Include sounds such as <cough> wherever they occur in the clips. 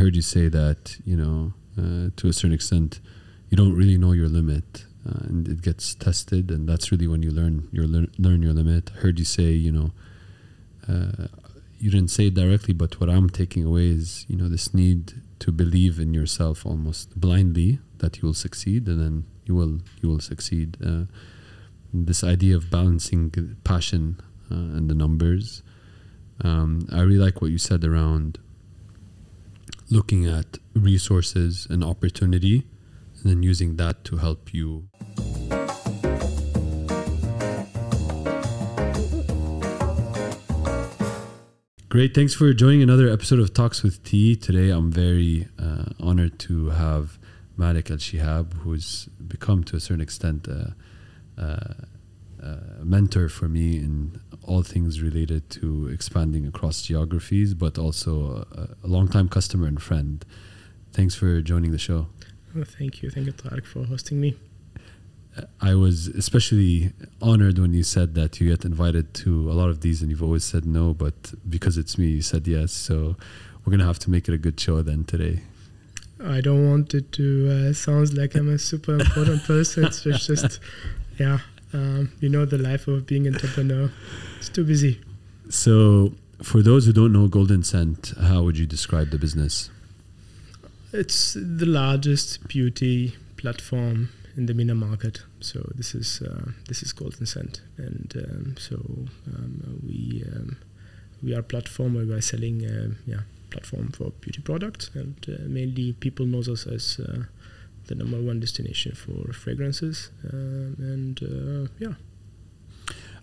heard you say that you know uh, to a certain extent you don't really know your limit uh, and it gets tested and that's really when you learn your learn, your limit. I heard you say you know uh, you didn't say it directly but what i'm taking away is you know this need to believe in yourself almost blindly that you will succeed and then you will you will succeed. Uh, this idea of balancing passion uh, and the numbers um, i really like what you said around looking at resources and opportunity and then using that to help you Great. Thanks for joining another episode of Talks with T. Today, I'm very uh, honored to have Malik Al Shehab, who's become to a certain extent a, a, a mentor for me in all things related to expanding across geographies, but also a, a longtime customer and friend. Thanks for joining the show. Oh, thank you. Thank you, Tarek, for hosting me. I was especially honored when you said that you get invited to a lot of these and you've always said no, but because it's me, you said yes. So we're going to have to make it a good show then today. I don't want it to uh, sound like I'm a super important person. It's just, just yeah, um, you know, the life of being an entrepreneur. It's too busy. So, for those who don't know Golden Scent, how would you describe the business? It's the largest beauty platform in the MENA market. So this is uh, this is Golden Scent, and um, so um, we um, we are a platform where we're selling uh, yeah platform for beauty products, and uh, mainly people knows us as uh, the number one destination for fragrances, um, and uh, yeah.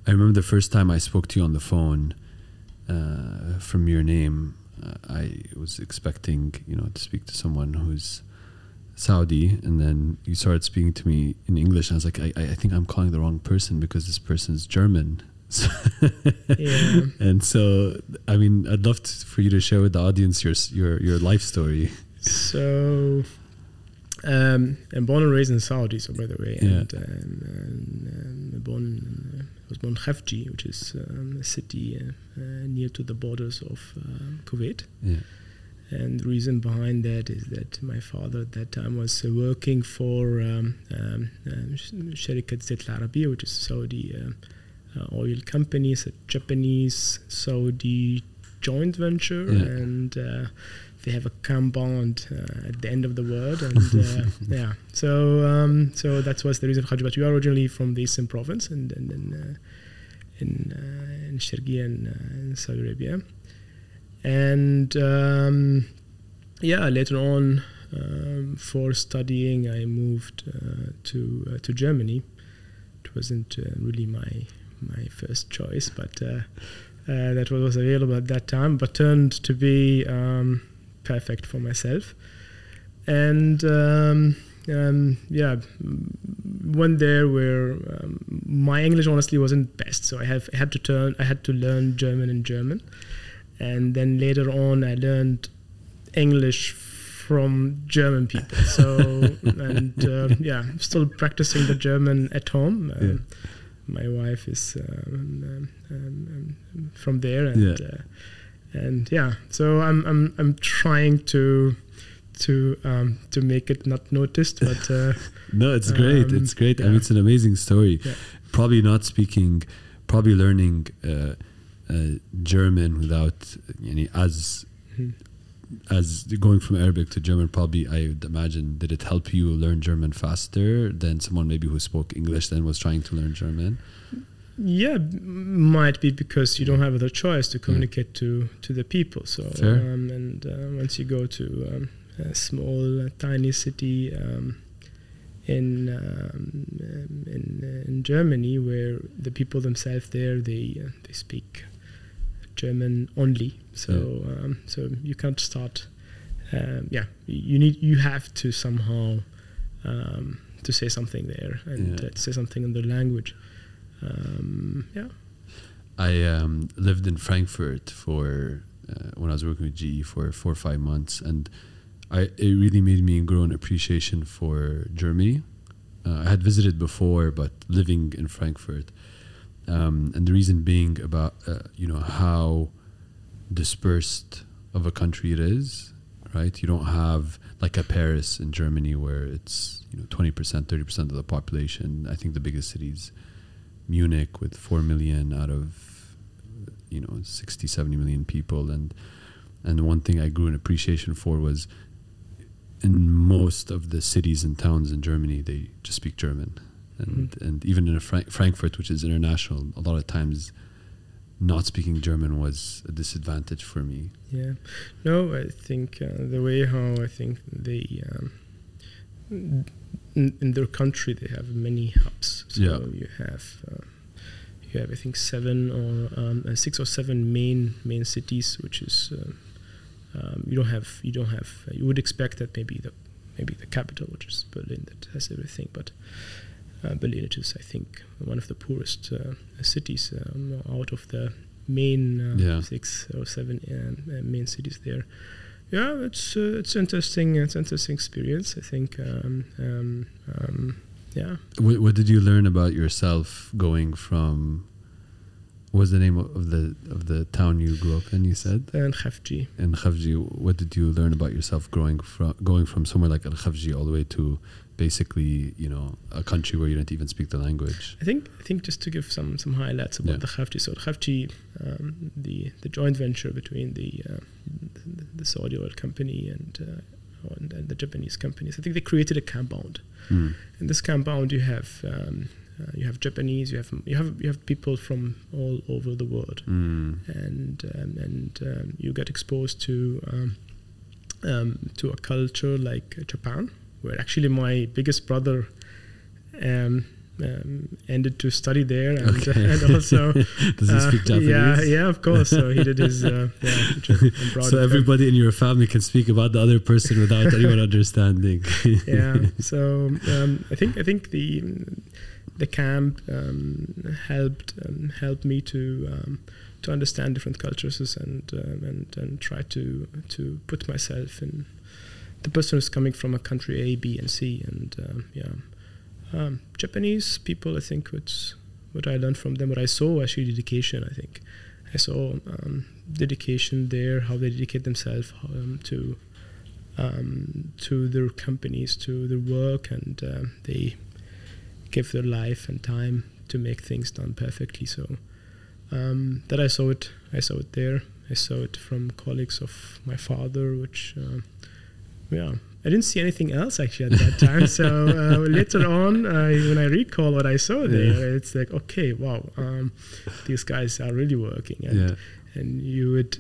I remember the first time I spoke to you on the phone uh, from your name. I was expecting, you know, to speak to someone who's Saudi, and then you started speaking to me in English, and I was like, I, I think I'm calling the wrong person because this person's German. <laughs> yeah. And so, I mean, I'd love to, for you to share with the audience your your your life story. So, um, I'm born and raised in Saudi, so by the way, yeah. and, um, and um, born in, uh, was born in Khafji, which is um, a city uh, uh, near to the borders of uh, Kuwait. Yeah. And the reason behind that is that my father at that time was uh, working for um, um, um, Sharikat Arabiya, which is Saudi uh, uh, oil company, it's a Japanese Saudi joint venture, yeah. and uh, they have a compound uh, at the end of the word, And uh, <laughs> yeah, so um, so that was the reason for Hajj. But we are originally from the Eastern Province and, and, and in in Sharqiya in, in Saudi Arabia and um, yeah, later on um, for studying, I moved uh, to uh, to Germany. It wasn't uh, really my my first choice, but uh, uh, that was available at that time, but turned to be um, perfect for myself. And um, um, yeah, went there where um, my English honestly wasn't best, so I have had to turn. I had to learn German and German and then later on I learned English from German people. So <laughs> and uh, yeah, still practicing the German at home. Um, yeah. My wife is um, um, um from there, and yeah. Uh, and yeah, so I'm I'm I'm trying to to um, to make it not noticed, but uh, <laughs> no, it's great. it's great. Yeah. I mean, it's an amazing story. Probably not speaking, probably learning. Uh, uh, German without any as mm-hmm. as going from Arabic to German probably I would imagine did it help you learn German faster than someone maybe who spoke English then was trying to learn German? Yeah, might be because you don't have other choice to communicate yeah. to to the people. So um, and uh, once you go to um, a small, uh, tiny city. Um, in um, in in Germany, where the people themselves there they uh, they speak German only. So yeah. um, so you can't start. Um, yeah, you need you have to somehow um, to say something there and yeah. uh, say something in the language. Um, yeah. I um, lived in Frankfurt for uh, when I was working with GE for four or five months, and I it really made me grow an appreciation for Germany. Uh, I had visited before, but living in Frankfurt, um, and the reason being about uh, you know how dispersed of a country it is right? You don't have like a Paris in Germany where it's you know twenty percent, thirty percent of the population. I think the biggest cities, Munich with four million out of you know 60, 70 million people, and and one thing I grew an appreciation for was in most of the cities and towns in Germany they just speak German, and Mhm. and even in Frank- Frankfurt, which is international, a lot of times not speaking German was a disadvantage for me. Yeah, no, I think uh, the way how I think they um, in, in their country they have many hubs. So Yeah. you have uh, you have I think seven or um, uh, six or seven main main cities, which is uh, um, you don't have you don't have you would expect that maybe the maybe the capital, which is Berlin, that has everything, but. Uh, Berlin it is, I think, one of the poorest uh, cities um, out of the main uh, Yeah. six or seven um, uh, main cities there. Yeah, it's uh, it's interesting. It's interesting experience. I think. Um, um, um, yeah, What, what did you learn about yourself going from? What was the name of the of the town you grew up in? You said and Khafji. in Khafji. What did you learn about yourself growing from going from somewhere like Al Khafji all the way to basically you know a country where you don't even speak the language? I think I think just to give some some highlights about Yeah. the Khafji. So the Khafji, um, the the joint venture between the uh, the, the Saudi oil company and, uh, and and the Japanese companies. I think they created a compound. Mm. In this compound, you have um, uh, you have Japanese, you have you have you have people from all over the world. Mm. and um, and um, you get exposed to um, um, to a culture like Japan, where actually my biggest brother um, um, ended to study there, and, Okay. <laughs> and also <laughs> Does he uh, speak Japanese? Yeah, yeah, of course. So he did his. Uh, <laughs> yeah, which I'm proud So him. everybody in your family can speak about the other person without anyone understanding. yeah. So um, I think I think the the camp um, helped um, helped me to um, to understand different cultures and um, and and try to to put myself in the person who's coming from a country A, B, and C, and um, yeah, um, Japanese people. I think what's what I learned from them, what I saw actually dedication. I think I saw um, dedication there, how they dedicate themselves um, to um, to their companies, to their work, and um they give their life and time to make things done perfectly. So um, that I saw it. I saw it there. I saw it from colleagues of my father, which um yeah. I didn't see anything else actually at that time. so uh, <laughs> later on, I, when I recall what I saw there, Yeah. it's like, okay, wow, um, these guys are really working, and, yeah. and you would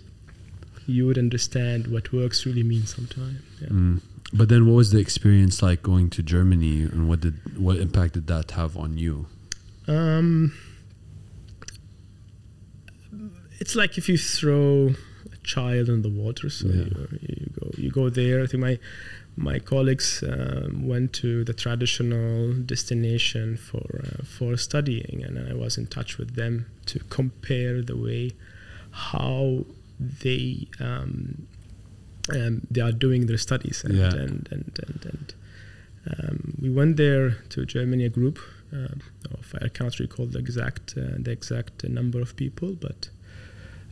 you would understand what works really means sometime. Yeah. Mm. But then, what was the experience like going to Germany, and what did what impact did that have on you? Um, it's like if you throw child in the water. So Yeah. you, you go you go there. I think my my colleagues um, went to the traditional destination for uh, for studying, and I was in touch with them to compare the way how they um, um, they are doing their studies, and Yeah. and and and, and um, we went there to Germany, a group uh, of I can't recall the exact uh, the exact number of people, but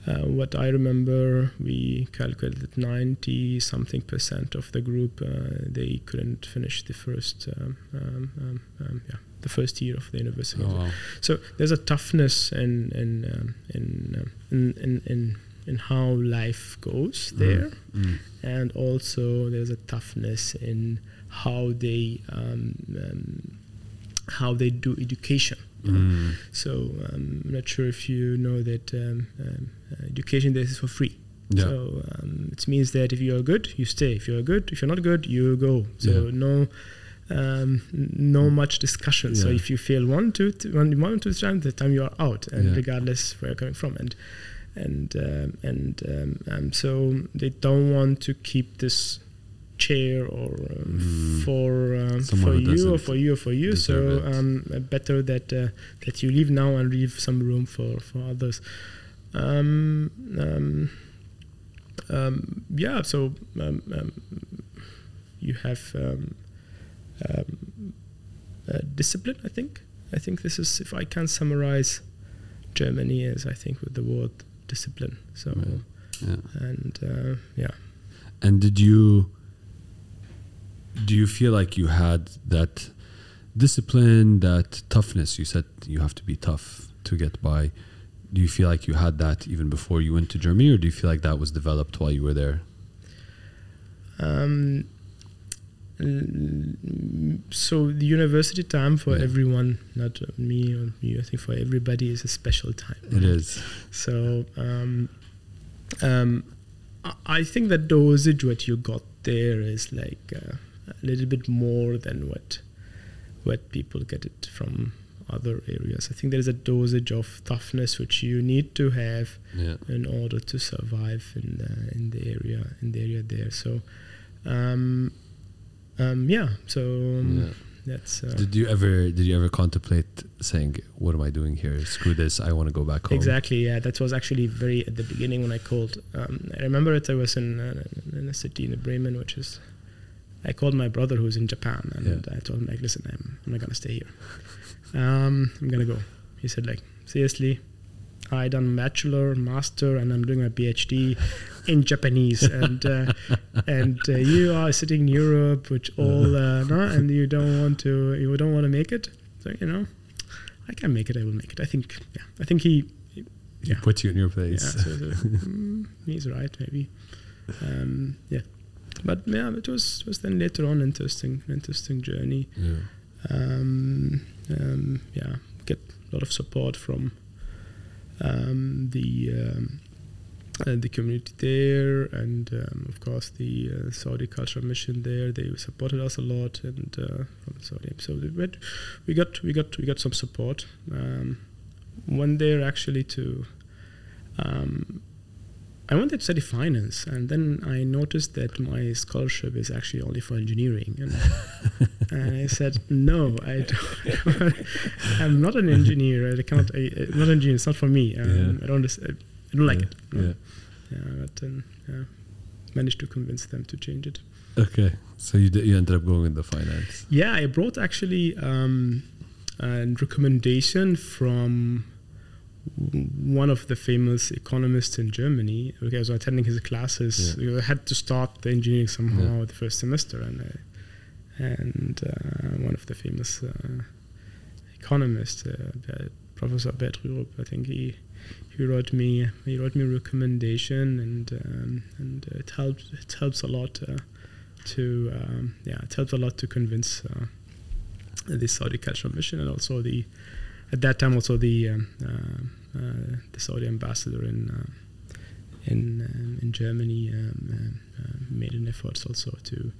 uh, what I remember, we calculated that 90 something percent of the group uh, they couldn't finish the first um, um, um, um, yeah the first year of the university. Oh, wow. So there's a toughness in in um, in, um, in in in in how life goes there, Mm. and also there's a toughness in how they um, um, how they do education. You know. Mm. So um, I'm not sure if you know that um, um, uh, education there is for free. Yeah. So um, it means that if you are good, you stay. If you are good, if you're not good, you go. So Yeah. no, um, no much discussion. So if you fail one, two, th- one, one, two times, the time you are out, and Yeah. regardless where you're coming from, and and um, and um, um, so they don't want to keep this chair or um, Mm. for um, for you or for you or for you. So um, better that uh, that you leave now and leave some room for for others. Um, um, um, yeah. So um, um, you have um, um, uh, discipline. I think. I think this is if I can summarize Germany as I think with the word discipline. So Yeah. Yeah. and uh, yeah. And did you do you feel like you had that discipline, that toughness? You said you have to be tough to get by. Do you feel like you had that even before you went to Germany, or do you feel like that was developed while you were there? Um, so the university time for Yeah. everyone, not me or you, I think for everybody is a special time. It is. So um, um, I- think that dosage what you got there is like uh, a little bit more than what what people get it from other areas. I think there is a dosage of toughness which you need to have Yeah. in order to survive in the, in the area in the area there. So um, um, yeah, so um, yeah. that's uh, Did you ever did you ever contemplate saying, "What am I doing here? Screw this! I want to go back home." Exactly. Yeah, that was actually very at the beginning when I called. Um, I remember it. I was in, uh, in a city in Bremen, which is. I called my brother who's in Japan, and Yeah. I told him like, "Listen, I'm, I'm not gonna stay here. Um, I'm gonna go." He said like, "Seriously." I done bachelor, master, and I'm doing my PhD in Japanese, and uh, <laughs> and uh, you are sitting in Europe, which all uh, <laughs> no, and you don't want to, you don't want to make it. So you know, I can make it. I will make it. I think. Yeah, I think he He Yeah. put you in your yeah, place. so, so, <laughs> mm, he's right, maybe. Um, yeah, but yeah, it was was then later on interesting, interesting journey. Yeah. Um, um, yeah, get a lot of support from um, the um, uh, the community there, and um, of course the uh, Saudi Cultural Mission there. They supported us a lot, and uh, from Saudi. So we, got we got we got some support. Um, went there actually to. I wanted to study finance, and then I noticed that my scholarship is actually only for engineering, and, <laughs> and I said, "No, I don't. <laughs> I'm not an engineer. I cannot. I, I'm not an engineer. It's not for me. Um, Yeah. I don't. I don't like yeah. it. No. Yeah. Yeah, but um, yeah, managed to convince them to change it. Okay. So you did, you ended up going the finance. Yeah, I brought actually um, a recommendation from one of the famous economists in Germany. Okay, I was attending his classes. I had to start the engineering somehow the first semester, and I, and uh, one of the famous uh, economists, uh, Professor Bert Rürup, I think he he wrote me he wrote me a recommendation, and um, and it helps it helps a lot. Uh, to um, yeah, it helped a lot to convince uh, the Saudi Cultural Mission and also the at that time also the um, uh, uh, the Saudi ambassador in uh, in um, in Germany um, made an effort also to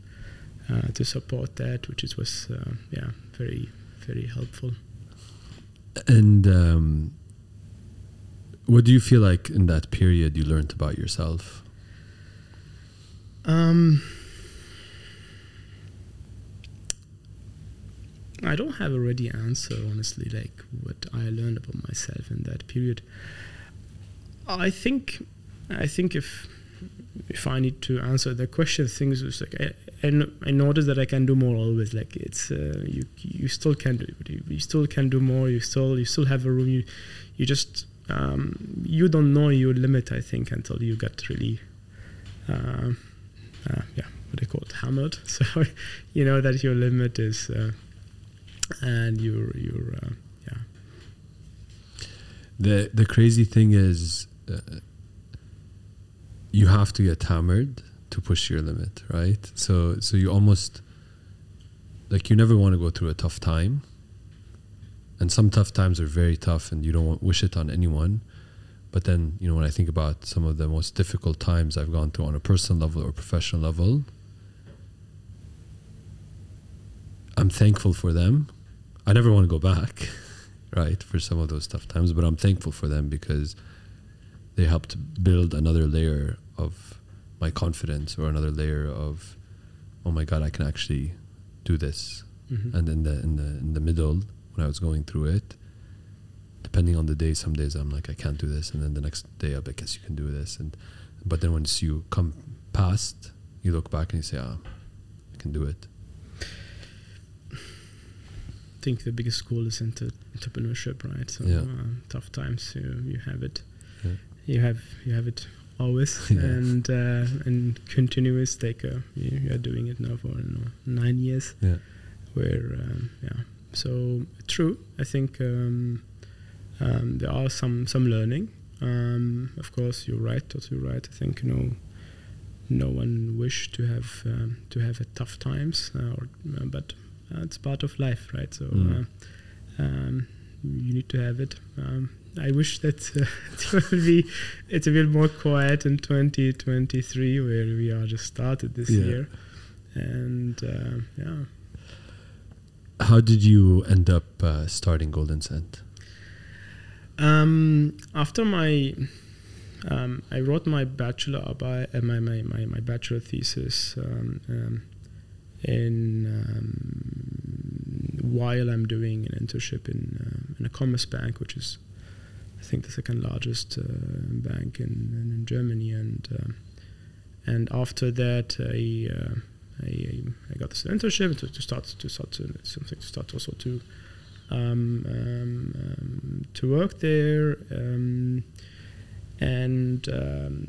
uh, to support that, which is, was uh, yeah very very helpful. And um, what do you feel like in that period you learned about yourself? Um, I don't have a ready answer, honestly, like what I learned about myself in that period. I think, I think if if I need to answer the question, things is like I, I, I notice that I can do more always. Like it's uh, you you still can do you, you still can do more. You still you still have a room. You you just um, you don't know your limit. I think until you get really. Uh, uh, yeah, what they call it, hammered. <laughs> So you know that your limit is, uh, and you're you're uh, yeah. The the crazy thing is, uh, you have to get hammered to push your limit, right? So so you almost like you never want to go through a tough time, and some tough times are very tough, and you don't want, wish it on anyone. But then you know when I think about some of the most difficult times I've gone through on a personal level or professional level, I'm thankful for them. I never want to go back, <laughs> right, for some of those tough times, but I'm thankful for them because they helped build another layer of my confidence or another layer of, oh my God, I can actually do this. Mhm. And in the in the in the middle, when I was going through it, depending on the day, some days I'm like I can't do this, and then the next day I'm like, yes, you can do this, and but then once you come past, you look back and you say, ah, I can do it. I think the biggest school is into entrepreneurship, right? So Yeah. um, tough times, you you have it, Yeah. you have you have it always <laughs> Yeah. and uh, and continuous. Uh, you, you are doing it now for know, nine years. Yeah. Where um, yeah, so true. I think um, um, there are some some learning. Um, of course, you're right. Totally right. I think you know. No one wish to have um, to have a tough times, uh, or, uh, but uh, it's part of life, right? So Mm. uh, um, you need to have it. Um, I wish that uh, <laughs> it will be it's a bit more quiet in 2023, where we are just started this Yeah. year, and uh, yeah. How did you end up uh, starting Golden Scent? Um, after my, um, I wrote my bachelor abi- uh, my, my, my, my bachelor thesis um, um, in um, while I'm doing an internship in uh, in a Commerzbank, which is I think the second largest uh, bank in, in Germany, and um and after that I. Uh, I, I got this internship to, to start to start to something to start also to um, um, um, to work there. And um,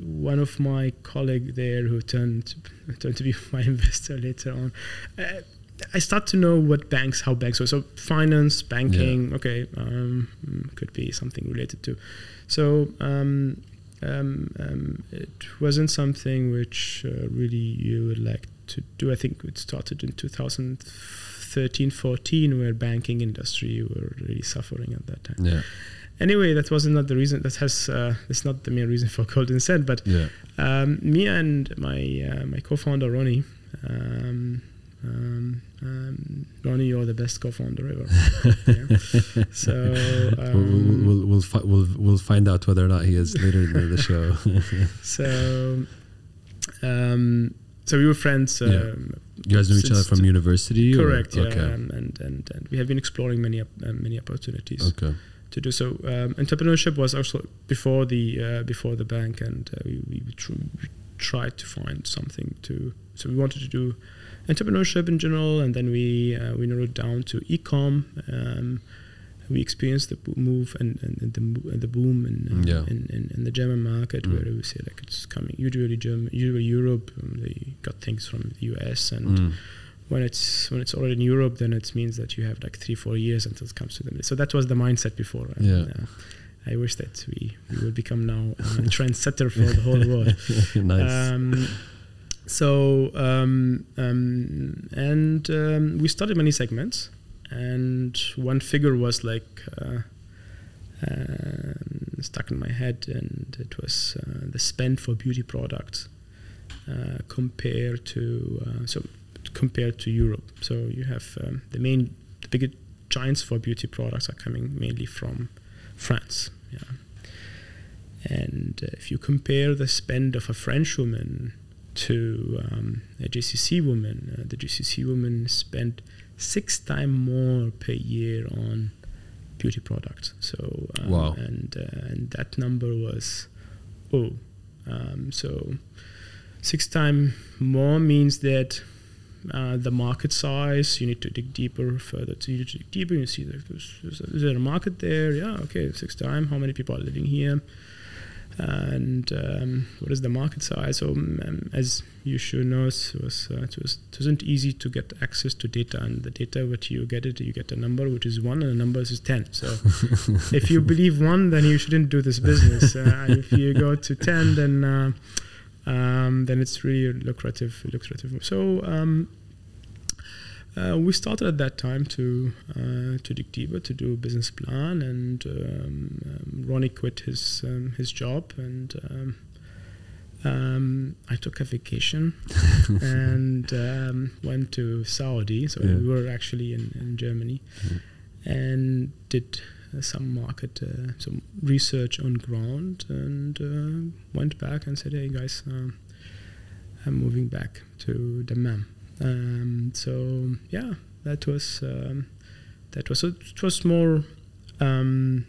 one of my colleague there who turned <laughs> turned to be <laughs> my investor later on. Uh, I start to know what banks, how banks work. So finance, banking, okay, um, mm, could be something related to. So um, um, um, it wasn't something which uh, really you would like to do. I think it started in 2013, 14, where banking industry were really suffering at that time. Yeah. Anyway, that wasn't not the reason. That has uh, that's not the main reason for Golden Scent. But Yeah. um, me and my uh, my co-founder Ronnie. Um, um, um, Ronnie, you're the best co-founder ever. Yeah. So <laughs> we'll, um, we'll, we'll, fi- we'll, we'll find out whether or not he is later in the show. <laughs> so um, so we were friends. Yeah. Um, you guys knew each other from university? or- Correct. Yeah. Okay. Um, and, and and we have been exploring many uh, many opportunities Okay. To do so. Um, entrepreneurship was also before the uh, before the bank, and uh, we we, tr- we tried to find something to. So we wanted to do entrepreneurship in general, and then we uh, we narrowed down to ecom. Um, we experienced the move and, and, and the and the boom in, uh, Yeah. in, in, in the German market, Mm. where we say like it's coming. Usually German, usually Europe. Um, they got things from the US, and Mm. When it's when it's already in Europe, then it means that you have like three four years until it comes to them. So that was the mindset before. and, Yeah. uh, I wish that we, we will become now a trendsetter for the whole world. <laughs> nice. Um, so um, um, and um, we started many segments, and one figure was like uh, um, stuck in my head, and it was uh, the spend for beauty products uh, compared to uh, so compared to Europe. So you have um, the main the big giants for beauty products are coming mainly from France. Yeah. And uh, if you compare the spend of a French woman to um, a GCC woman, uh, the GCC woman spent six times more per year on beauty products. So um, Wow. and uh, and that number was oh, um, so six times more means that uh, the market size you need to dig deeper further to you need to dig deeper you see there's, there's a, is there a market there? Yeah okay six time how many people are living here? And um, what is the market size? So um, as you should know it was, uh, it was it wasn't easy to get access to data and the data what you get it you get a number which is one and the number is 10 so <laughs> if you believe one then you shouldn't do this business. Uh, if you go to 10 then uh, um, then it's really lucrative. Lucrative. So um, uh, we started at that time to uh, to deeper, to do a business plan, and um, um, Ronnie quit his um, his job, and um, um, I took a vacation <laughs> and um, went to Saudi. So Yeah. we were actually in, in Germany, Mhm. and did some market, uh, some research on ground, and uh, went back and said, "Hey guys, um, I'm moving back to Dammam." Um, so yeah, that was um, that was it was more um,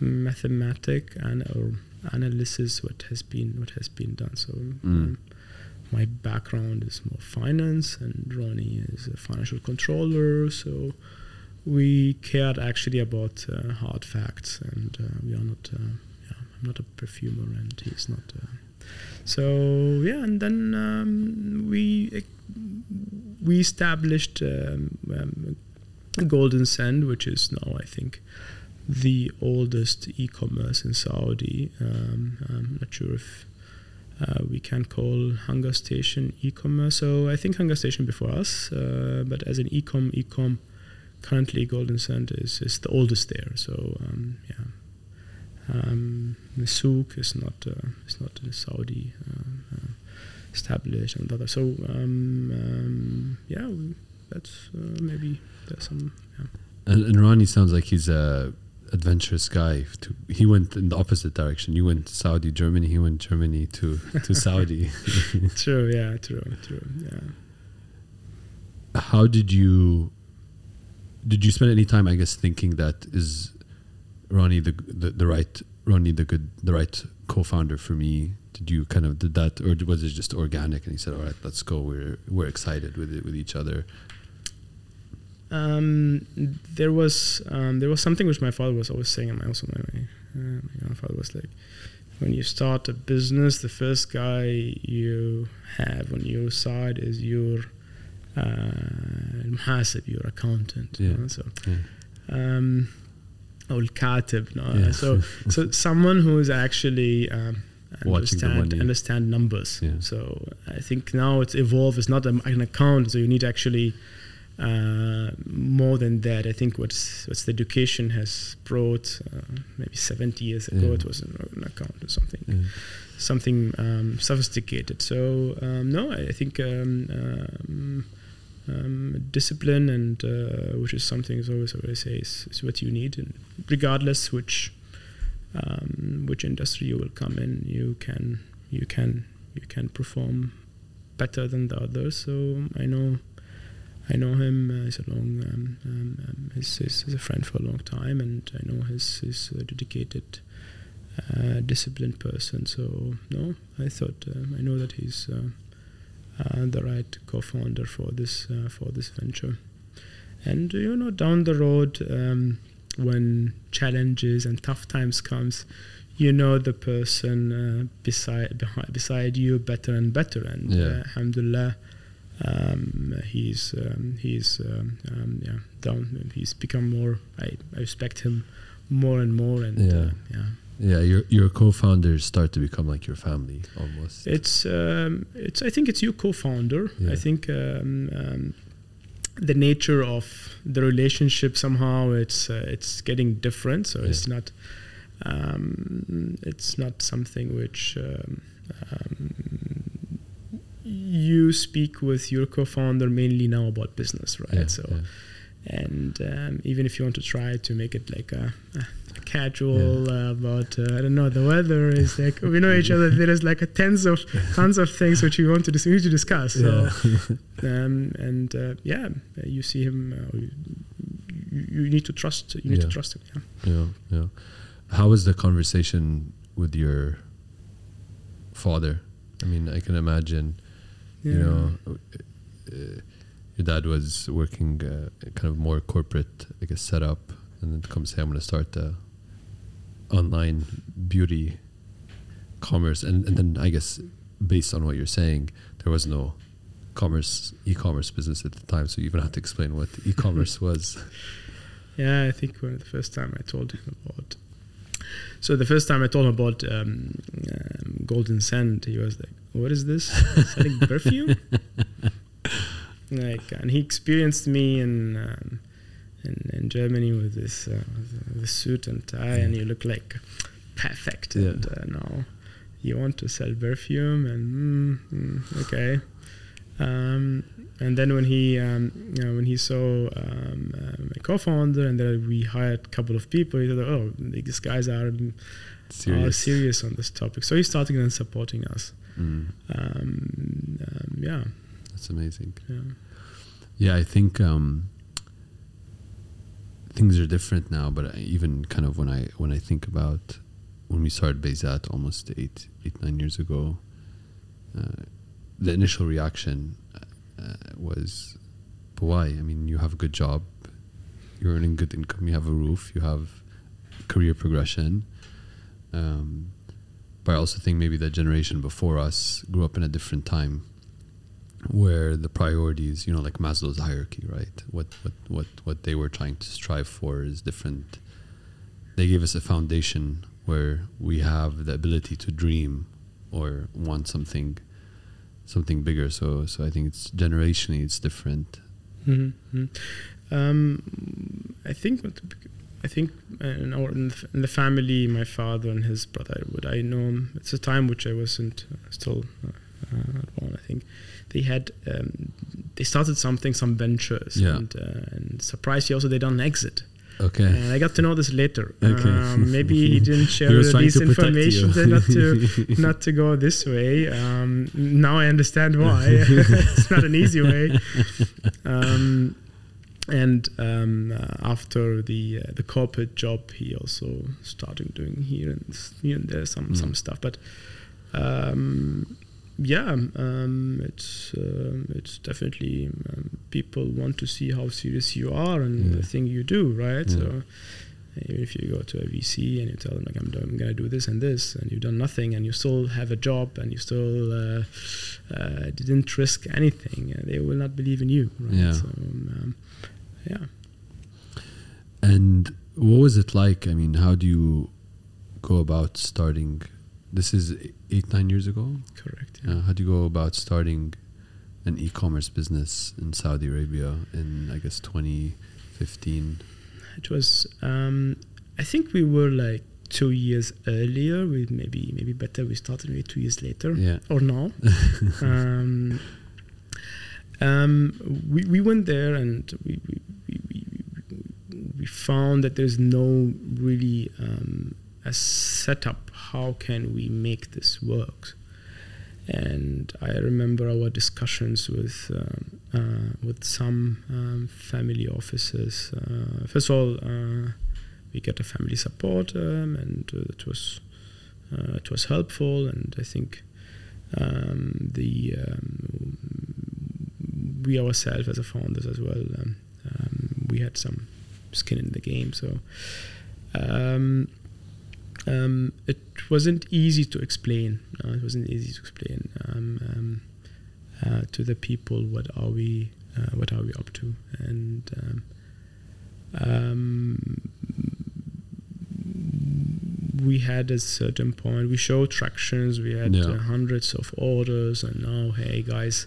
mathematic and or analysis what has been what has been done. So um, my background is more finance, and Ronnie is a financial controller. So we cared actually about uh, hard facts, and uh, we are not. Uh, yeah, I'm not a perfumer, and he's not. Uh, so yeah, and then um, we we established um, um, Golden Scent, which is now I think the oldest e-commerce in Saudi. Um, I'm not sure if uh, we can call Hunger Station e-commerce. So I think Hunger Station before us, uh, but as an e-com, e-com, currently Golden Scent is, is the oldest there. So um, yeah, um, Souq is not uh, is not in Saudi uh, uh, established and other. So um, um, yeah, that's uh, maybe there's some. Yeah. And, and Ronnie sounds like he's a adventurous guy. To, he went in the opposite direction. You went Saudi, Germany. He went Germany to to <laughs> Saudi. true. Yeah. True. True. Yeah. How did you? Did you spend any time, I guess, thinking that is Ronnie the, the the right Ronnie the good the right co-founder for me? Did you kind of did that, or was it just organic? And he said, "All right, let's go. We're we're excited with it with each other." Um, there was um, there was something which my father was always saying, and my also my, uh, my grandfather was like, when you start a business, the first guy you have on your side is your uh, your accountant. Yeah. You know? So, Yeah. um, or katib. No? Yeah. So, so <laughs> someone who is actually um, understand understand numbers. Yeah. So I think now it's evolved. It's not an account. So you need actually uh, more than that. I think what's what's the education has brought uh, maybe 70 years ago. Yeah. It was an, an account or something Yeah. something um, sophisticated. So um, no, I, I think um, um, discipline and uh, which is something is always I say is, is what you need, and regardless which um, which industry you will come in, you can you can you can perform better than the others. So I know. I know him. Uh, he's a long, um, um, um, he's, a friend for a long time, and I know he's, he's a dedicated uh, disciplined person. So no, I thought um, I know that he's uh, uh, the right co-founder for this uh, for this venture. And you know, down the road, um, when challenges and tough times comes, you know the person uh, beside behind, beside you better and better. And Yeah. uh, alhamdulillah. Um, he's um, he's um, um, yeah down. He's become more. I, I respect him more and more, and Yeah. uh, yeah. Yeah, your your co-founders start to become like your family almost. It's um, it's. I think it's your co-founder. Yeah. I think um, um, the nature of the relationship somehow it's uh, it's getting different. So it's not um, it's not something which um, um, you speak with your co-founder mainly now about business, right? Yeah, so yeah. And um, even if you want to try to make it like a, a casual uh, about uh, I don't know the weather is like we know each other there is like a tens of tons of things which we want to dis- need to discuss so <laughs> um, and uh, yeah you see him uh, you, you need to trust you need Yeah. to trust him yeah. yeah, yeah. How was the conversation with your father? I mean, I can imagine. You Yeah. know, uh, your dad was working uh, kind of more corporate, like a setup, and then come say, "I'm going to start the online beauty commerce," and and then I guess based on what you're saying, there was no commerce e-commerce business at the time, so you even have to explain what <laughs> e-commerce was. Yeah, I think when the first time I told him about. So the first time I told him about um, um, Golden Scent, he was like, "What is this? Selling perfume?" <laughs> like, and he experienced me in um, in, in Germany with this uh, a suit and tie, and you look like perfect. Yeah. And uh, now you want to sell perfume, and mm, mm, okay. Um, and then when he um, you know, when he saw um, uh, my co-founder and then we hired a couple of people he thought oh these guys are, are Serious. serious on this topic so he started then supporting us Mm, um, um, yeah that's amazing. yeah Yeah, I think um, things are different now. But I, even kind of when I when I think about when we started Bayzat almost eight eight nine years ago, uh, the initial reaction uh, was, "But why? I mean, you have a good job, you're earning good income, you have a roof, you have career progression." Um, but I also think maybe the generation before us grew up in a different time where the priorities, you know, like Maslow's hierarchy, right? What what what what they were trying to strive for is different. They gave us a foundation where we have the ability to dream or want something something bigger. So so I think it's generationally it's different. Mm-hmm. Um, I think I think in, our, in, the, in the family, my father and his brother would I know him. It's a time which I wasn't uh, still uh, uh born. I think they had um, they started something, some ventures, yeah. and, uh, and surprisingly also they done an exit. Okay. And I got to know this later. <laughs> Okay. Um, maybe he <laughs> didn't share he this information not to <laughs> not to go this way. Um, now I understand why. it's not an easy way. Um, and um, uh, after the uh, the corporate job, he also started doing here and here and there some mm. some stuff. But um, yeah, um, it's uh, it's definitely um, people want to see how serious you are and yeah. the thing you do, right? Yeah. So even if you go to a VC and you tell them like I'm, I'm going to do this and this, and you've done nothing, and you still have a job, and you still uh, uh, didn't risk anything, uh, they will not believe in you, right? Yeah. So, um, yeah. And what was it like? I mean, how do you go about starting? This is eight nine years ago. Correct. Yeah. Uh, how do you go about starting an e-commerce business in Saudi Arabia in I guess 2015? It was. Um, I think we were like two years earlier. We maybe maybe better. We started maybe two years later. Yeah. Or now. <laughs> um, um, we, we went there and we, we, we, we found that there's no really um, a setup. How can we make this work? And I remember our discussions with um, uh, with some um, family officers. Uh, first of all, uh, we get a family support, um, and uh, it was uh, it was helpful. And I think um, the um, we ourselves as a founders as well, um, we had some skin in the game. So um, um it wasn't easy to explain. No, it wasn't easy to explain um, um, uh, to the people what are we uh, what are we up to and. we had a certain point we showed tractions we had yeah. uh, hundreds of orders and now hey guys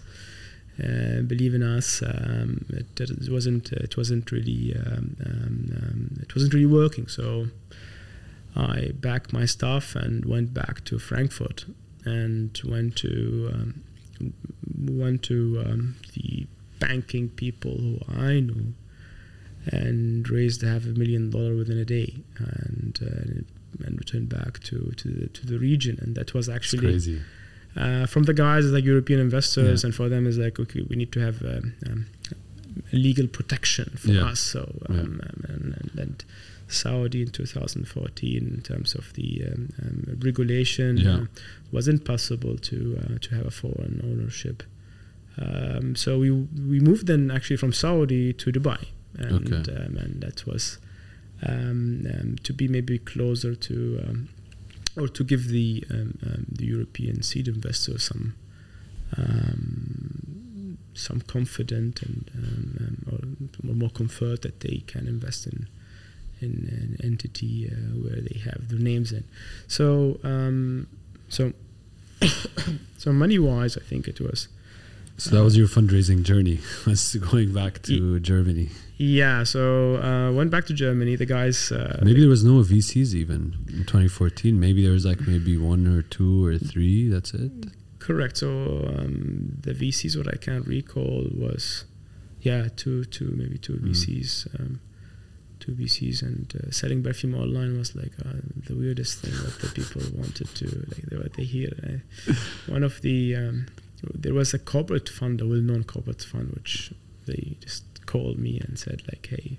uh, believe in us. Um, it, it, wasn't. It wasn't really. Um, um, um, it wasn't really working. So I backed my stuff and went back to Frankfurt and went to um, went to the banking people who I knew and raised half a million dollar within a day and uh, and returned back to to the, to the region and that was actually uh, from the guys like European investors, yeah. and for them is like okay, we need to have um, um, legal protection for yeah. us. So um, yeah. Um, and, and, Saudi in 2014, in terms of the um, um, regulation, uh, wasn't possible to uh, to have a foreign ownership. so we we moved then actually from Saudi to Dubai, and okay. and that was to be maybe closer to or to give the um, um, the European seed investors some um, some confidence and um, or more comfort that they can invest in in an entity uh, where they have their names in. So so <coughs> so money wise, I think it was. So that was your fundraising journey, <laughs> was going back to Germany. Yeah, so uh, went back to Germany. The guys. Uh, maybe there was no VCs even in 2014. Maybe there was like maybe one or two or three. That's it. Correct. So um, the VCs, what I can't recall was, yeah, two, two, maybe two mm. VCs, um, two VCs, and uh, selling perfume online was like uh, the weirdest thing that the people wanted to like. They, were they hear. Uh, <laughs> one of the um, there was a corporate fund, a well-known corporate fund, which they just called me and said like, "Hey,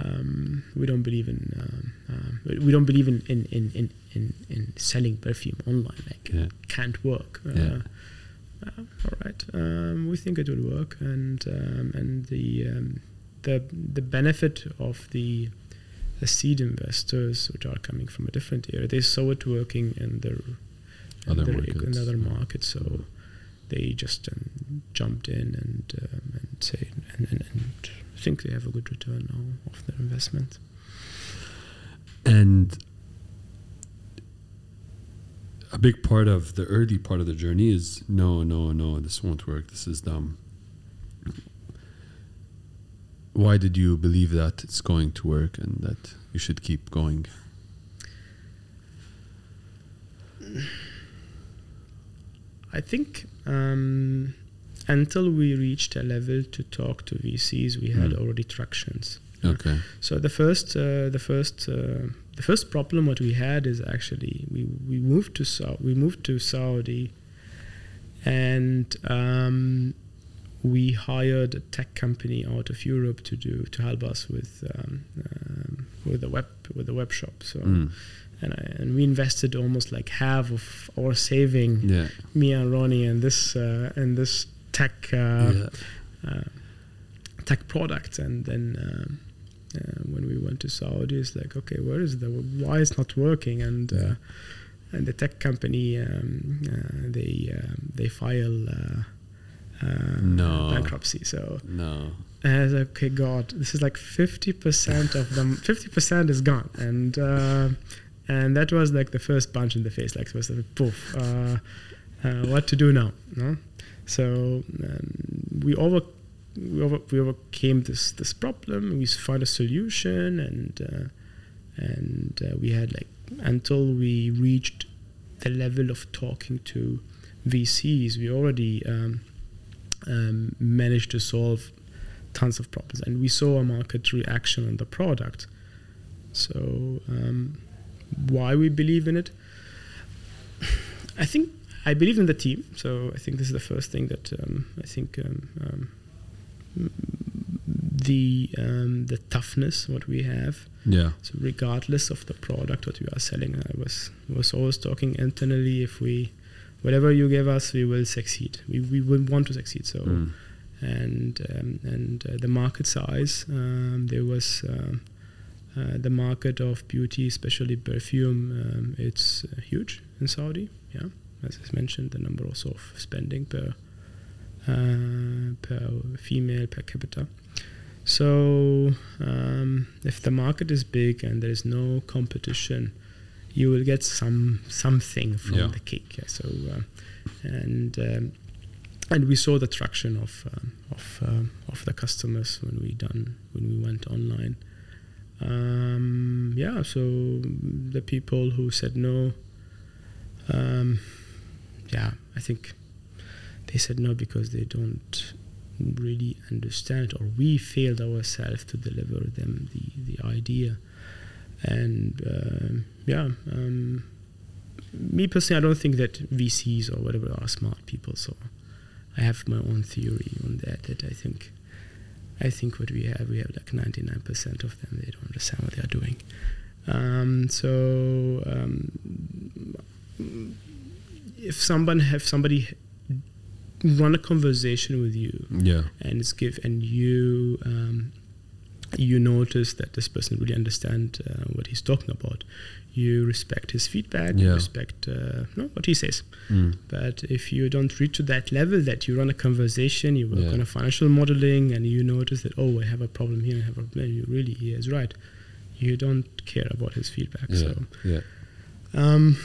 um, we don't believe in um, uh, we don't believe in in, in, in, in, in selling perfume online. Like, yeah. can't work." Uh, yeah. Uh, all right, um, we think it will work, and um, and the um, the the benefit of the the seed investors, which are coming from a different area, they saw it working in their Other in, markets. in other markets, so they just um, jumped in and um, and say and, and, and think they have a good return now of their investment. And a big part of the early part of the journey is no, no, no, this won't work. This is dumb. Why did you believe that it's going to work and that you should keep going? I think um, until we reached a level to talk to VCs, we had Mm. already tractions. Okay. So the first, uh, the first, uh, the first problem what we had is actually we, we moved to Sau- we moved to Saudi, and um, we hired a tech company out of Europe to do to help us with um, um, with the web with the web shop. So Mm. and I, and we invested almost like half of our saving, Yeah. me and Ronnie, and this uh, and this tech. Uh, yeah. uh, tech product and then um, uh, when we went to Saudi it's like okay where is the why it's not working and uh, and the tech company um, uh, they um, they file uh, uh, No. bankruptcy so No. and I was like, okay God this is like 50% of them <laughs> 50% is gone and uh, and that was like the first punch in the face like it was like poof uh, uh, what to do now no so um, we over we, over, we overcame this this problem. We found a solution, and uh, and uh, we had like until we reached the level of talking to VCs, we already um, um, managed to solve tons of problems, and we saw a market reaction on the product. So um, why we believe in it? <sighs> I think I believe in the team, so I think this is the first thing that um, I think um, um, the um, the toughness what we have. Yeah. So regardless of the product what we are selling, I was was always talking internally. If we, whatever you give us, we will succeed. We we will want to succeed. So Mm. and um, and uh, the market size, um, there was. Um, uh, the market of beauty, especially perfume, um, it's uh, huge in Saudi. Yeah, as I mentioned, the number also of spending per uh, per female per capita. So um, if the market is big and there is no competition, you will get some something from Yeah. the cake. Yeah, so uh, and um, and we saw the traction of um, of um, of the customers when we done when we went online. Um, yeah, so the people who said no, um, yeah, I think they said no because they don't really understand or we failed ourselves to deliver them the, the idea and um yeah um, me personally i don't think that vcs or whatever are smart people so i have my own theory on that that i think i think what we have we have like 99% of them they don't understand what they are doing um, so um, if someone have somebody run a conversation with you Yeah. and it's give and you um, you notice that this person really understands uh, what he's talking about you respect his feedback you respect uh, no, what he says Mm. but if you don't reach to that level that you run a conversation you work Yeah. on a financial modeling and you notice that oh i have a problem here i have a problem you really he is right you don't care about his feedback Yeah. so Yeah. um,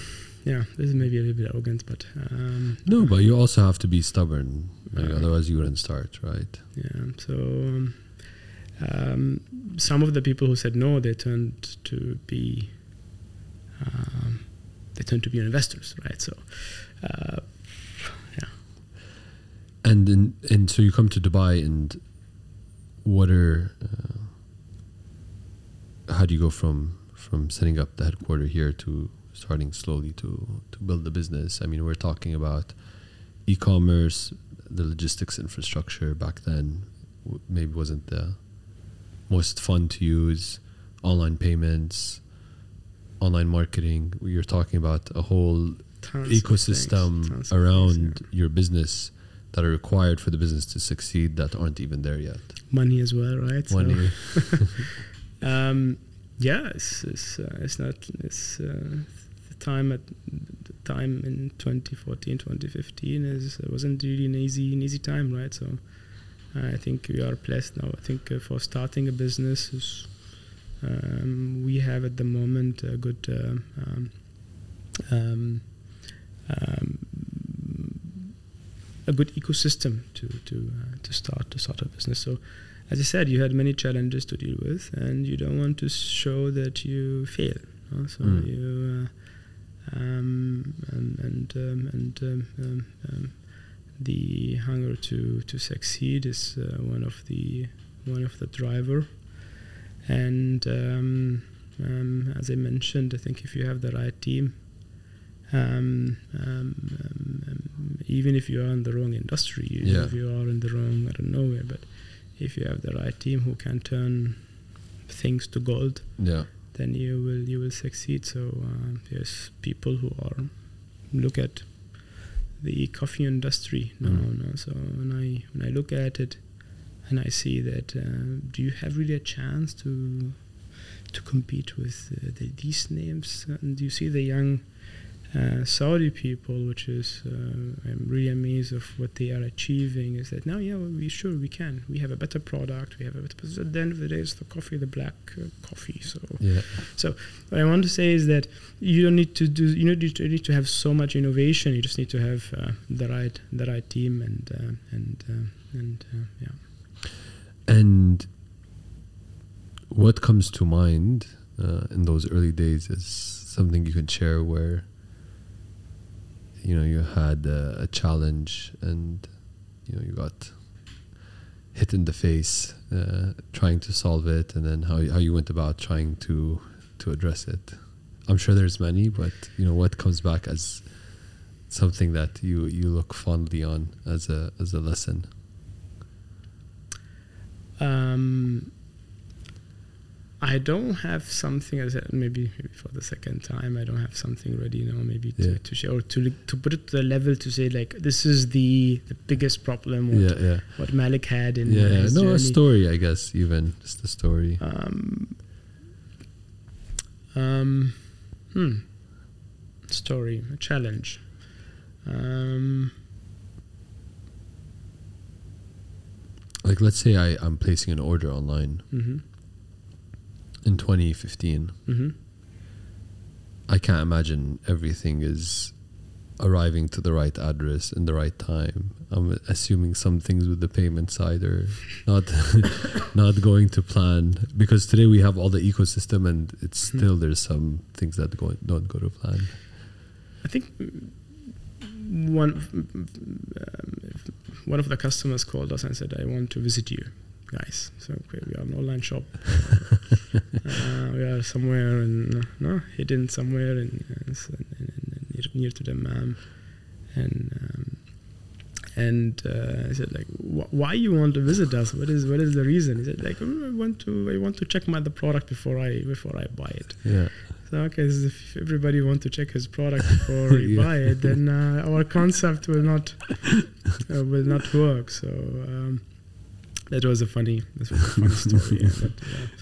yeah this is maybe a little bit arrogant but um, No, but you also have to be stubborn. Like, Yeah. otherwise, you wouldn't start, right? Yeah. So um, um, some of the people who said no, they turned to be um, they turned to be investors, right? So uh, yeah. And and so you come to Dubai, and what are uh, how do you go from from setting up the headquarters here to starting slowly to to build the business? I mean, we're talking about e-commerce, the logistics infrastructure back then maybe wasn't the most fun to use. Online payments, online marketing. You're talking about a whole Tons ecosystem around things, your business that are required for the business to succeed that aren't even there yet. money as well, right? So, Money. <laughs> <laughs> um, yeah, it's it's, uh, it's not it's uh, the time at the time in 2014, 2015 is it wasn't really an easy an easy time, right? So I think we are blessed now. I think uh, for starting a business is. Um, we have at the moment a good uh, um, um, um, a good ecosystem to to uh, to start to start a business. So, as I said, you had many challenges to deal with, and you don't want to show that you fail. no? So Mm. you uh, um, and and um, and um, um, um, the hunger to to succeed is uh, one of the one of the driver. And um, um, as I mentioned, I think if you have the right team, um, um, um, um, even if you are in the wrong industry, even Yeah. if you are in the wrong, I don't know where, but if you have the right team who can turn things to gold, Yeah. then you will you will succeed. So um, there's people who are look at the coffee industry no Mm. no? So when I when I look at it, and I see that, uh, do you have really a chance to to compete with uh, the, these names? And do you see the young uh, Saudi people, which is uh, I'm really amazed of what they are achieving. Is that now? Yeah, well, we sure we can. We have a better product. We have a better. But at the end of the day, it's the coffee, the black uh, coffee. So Yeah. what I want to say is that you don't need to do. You don't need to, need to have so much innovation. You just need to have uh, the right the right team and uh, and uh, and uh, yeah. And what comes to mind uh, in those early days is something you can share where you know you had a, a challenge and you know you got hit in the face uh, trying to solve it and then how, how you went about trying to to address it. I'm sure there's many but you know what comes back as something that you you look fondly on as a as a lesson? Um, I don't have something as maybe, maybe for the second time. I don't have something ready now. Maybe to, Yeah. to share or to to put it to the level to say like this is the the biggest problem. What, yeah yeah what Malik had in yeah, no a story i guess even just a story Um, um, hmm. Story, a challenge. Um, like let's say I, i'm placing an order online mhm, in 2015 mhm. i can't imagine everything is arriving to the right address in the right time i'm assuming some things with the payment side are not <laughs> not going to plan because today we have all the ecosystem and it's Hmm. still there's some things that go, don't go to plan I think one um, one of the customers called us and said, "I want to visit you, guys." So okay, we are an online shop. <laughs> uh, we are somewhere in no hidden somewhere in, in, in, in near, near to the Mam, and um, and uh, I said like, "Wh- "Why you want to visit us? What is what is the reason?" He said like, "Oh, "I want to I want to check my the product before I before I buy it." yeah So okay, so if everybody want to check his product before <laughs> he Yeah. buy it, then uh, our concept will not uh, will not work. So um, that was a funny, was a funny <laughs> story. yeah, but,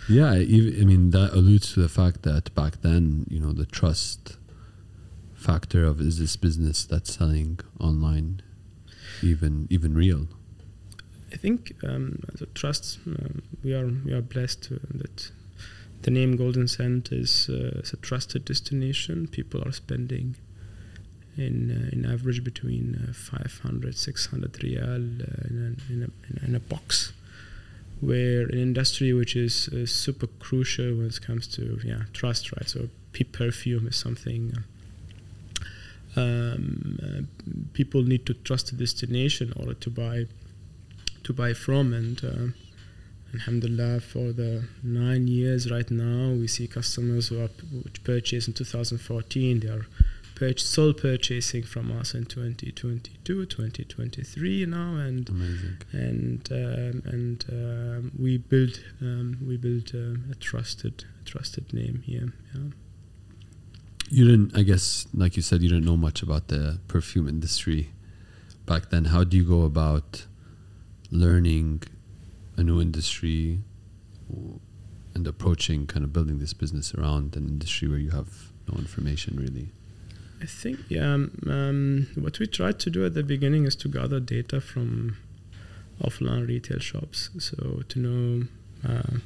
Yeah, I I mean that alludes to the fact that back then, you know, the trust factor of is this business that's selling online even even real? I think um, the trust um, we are we are blessed uh, that the name Golden Scent is, uh, is a trusted destination. People are spending in uh, in average between uh, 500 600 riyal uh, in, a, in, a, in a box. Where an industry which is uh, super crucial when it comes to yeah trust right? So pe- perfume is something um, uh, people need to trust the destination in order to buy to buy from. And uh, alhamdulillah for the nine years right now we see customers who are which purchased in 2014 they are purch- still purchasing from us in 2022 2023 now and Amazing. and um, and um, we build um, we build um, a trusted a trusted name here yeah You didn't, I guess, like you said, you didn't know much about the perfume industry back then. How do you go about learning a new industry? and approaching kind of building this business around an industry where you have no information really? I think yeah. Um, um, what we tried to do at the beginning is to gather data from offline retail shops. So to know, uh,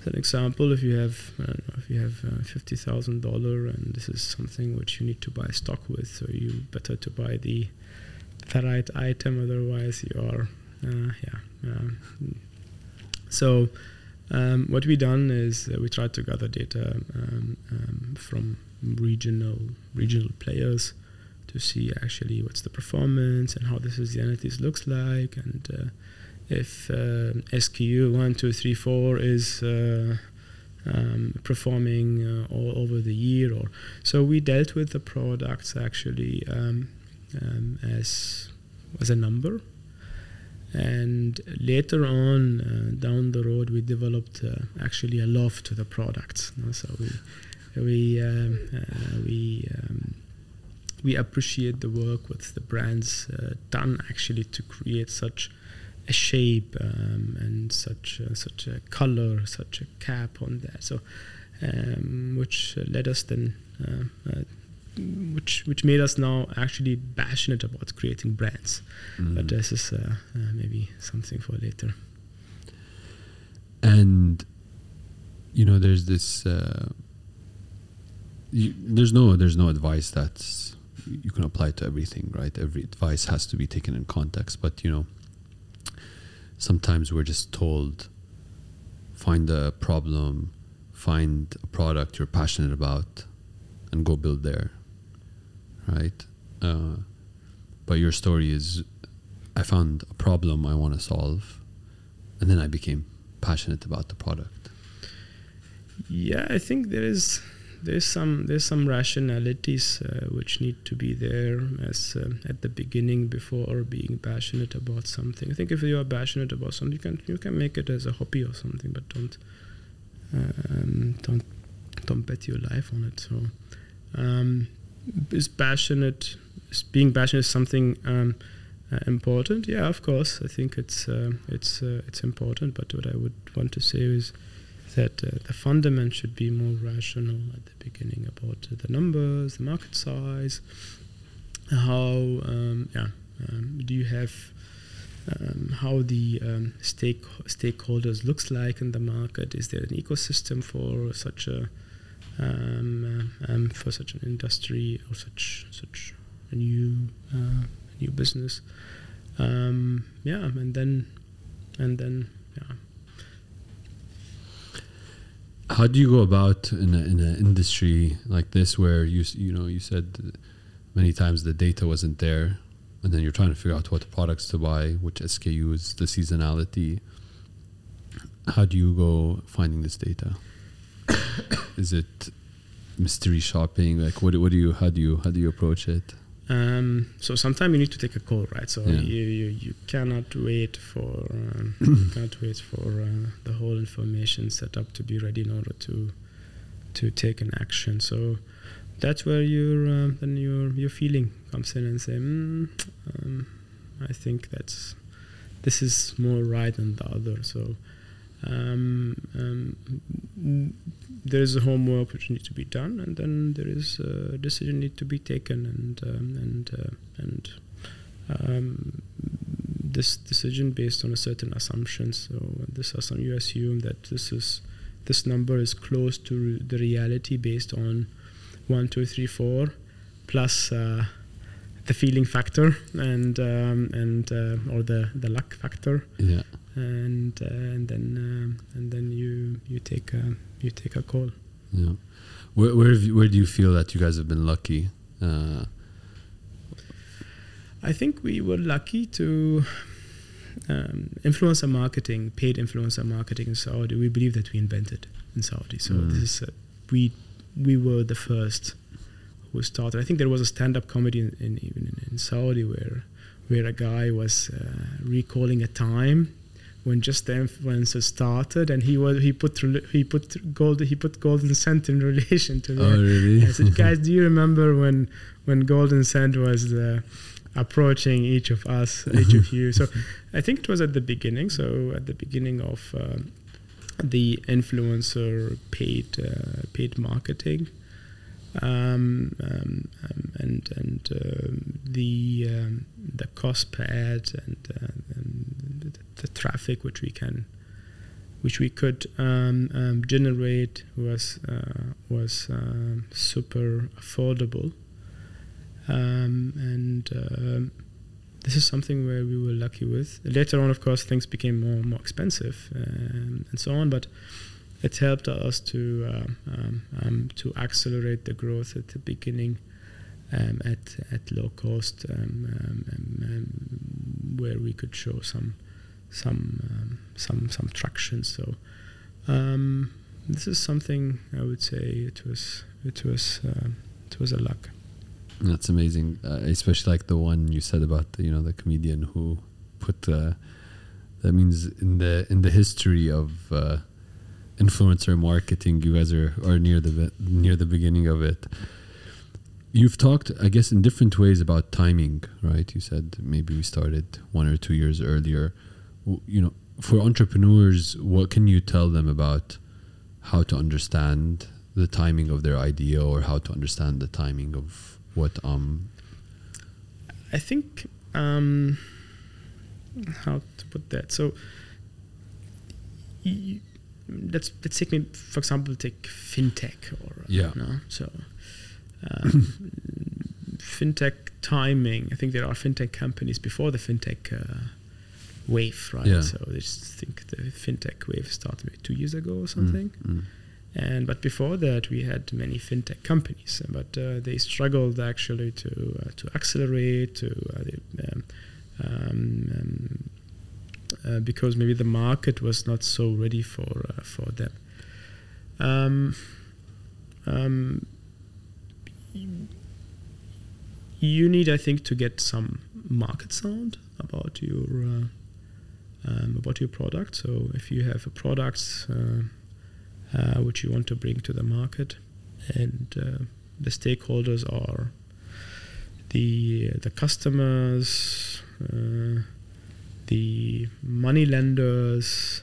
as an example, if you have know, if you have uh, fifty thousand dollar and this is something which you need to buy stock with, so you better to buy the the right item. Otherwise, you are uh, yeah. Um, so. Um, what we done is uh, we tried to gather data um, um, from regional regional players to see actually what's the performance and how this the seasonalities looks like. And uh, if uh, SKU one two three four is uh, um, performing uh, all over the year or so we dealt with the products actually um, um, as as a number and later on uh, down the road we developed uh, actually a love to the know? so we we um, uh, we um, we appreciate the work with the brands uh, done actually to create such a shape um, and such a, such a color, such a cap on that. So, um, which led us then, uh, uh, which which made us now actually passionate about creating brands. Mm. But this is uh, uh, maybe something for later. And you know, there's this you, there's no there's no advice that's you can apply to everything, right? Every advice has to be taken in context. But you know, sometimes we're just told, find a problem, find a product you're passionate about, and go build there, right? Uh, but your story is, I found a problem I want to solve, and then I became passionate about the product. Yeah, I think there is there's some there's some rationalities uh, which need to be there as uh, at the beginning before being passionate about something. I think if you are passionate about something, you can you can make it as a hobby or something, but don't um, don't don't bet your life on it. So, um, is passionate is being passionate is something um, uh, important? Yeah, of course. I think it's uh, it's uh, it's important. But what I would want to say is that uh, the fundament should be more rational at the beginning about the numbers, the market size, how um, yeah um, do you have um, how the um, stake stakeholders looks like in the market? Is there an ecosystem for such a um, um, for such an industry or such such a new uh, new business? Um, yeah, and then and then yeah. How do you go about in an industry like this where you you know you said many times the data wasn't there and then you're trying to figure out what products to buy which SKUs the seasonality. How do you go finding this data <coughs> is it mystery shopping like what, what do you how do you how do you approach it um, so sometimes you need to take a call, right? So yeah. you, you, you cannot wait for um, <coughs> you cannot wait for uh, the whole information set up to be ready in order to to take an action. So that's where your uh, then your your feeling comes in and say, mm, um, I think that's this is more right than the other. So um, um, there is a homework which needs to be done, and then there is a decision need to be taken, and um, and uh, and um, this decision based on a certain assumption. So this assumption you assume that this is this number is close to the reality based on one, two, three, four, plus uh, the feeling factor and um, and uh, or the the luck factor. Yeah and uh, and then um, and then you you take a you take a call. Yeah, where where, you, where do you feel that you guys have been lucky? Uh, I think we were lucky to um, influencer marketing, paid influencer marketing in Saudi. We believe that we invented in Saudi. So mm. this is we we were the first who started. I think there was a stand-up comedy in, in even in, in Saudi where where a guy was uh, recalling a time when just the influencer started, and he was he put he put gold he put Golden Scent in relation to that. Oh, really? I said, guys, <laughs> do you remember when when Golden Scent was the approaching each of us, each of you? So <laughs> I think it was at the beginning. So at the beginning of uh, the influencer paid uh, paid marketing um, um, um, and and um, the um, the cost per ad and, uh, and the, the traffic which we can which we could um, generate was uh, was super affordable, and this is something where we were lucky with. Later on, of course, things became more more expensive and so on, but it helped us to uh, um, um, to accelerate the growth at the beginning. Um, at at low cost, where we could show some some some some traction. So this is something I would say it was it was uh, it was a luck. That's amazing, uh, especially like the one you said about the, you know the comedian who put uh, that means in the in the history of uh, influencer marketing, you guys are, are near the near the beginning of it. You've talked, I guess, in different ways about timing, right? You said maybe we started one or two years earlier. You know, for entrepreneurs, what can you tell them about how to understand the timing of their idea or how to understand the timing of what um I think um, how to put that. So let's let's take me for example take fintech or uh, Yeah. no? so um, <laughs> fintech timing. I think there are fintech companies before the fintech uh, wave, right? Yeah. So I just think the fintech wave started maybe two years ago or something. mm, mm. And but before that, we had many fintech companies, but uh, they struggled actually to uh, to accelerate to uh, um, um, um, uh, because maybe the market was not so ready for uh, for them. Um, um, you need, I think, to get some market sound about your uh, um, about your product. So if you have a product uh, uh, which you want to bring to the market, and the stakeholders are the the customers, the money lenders,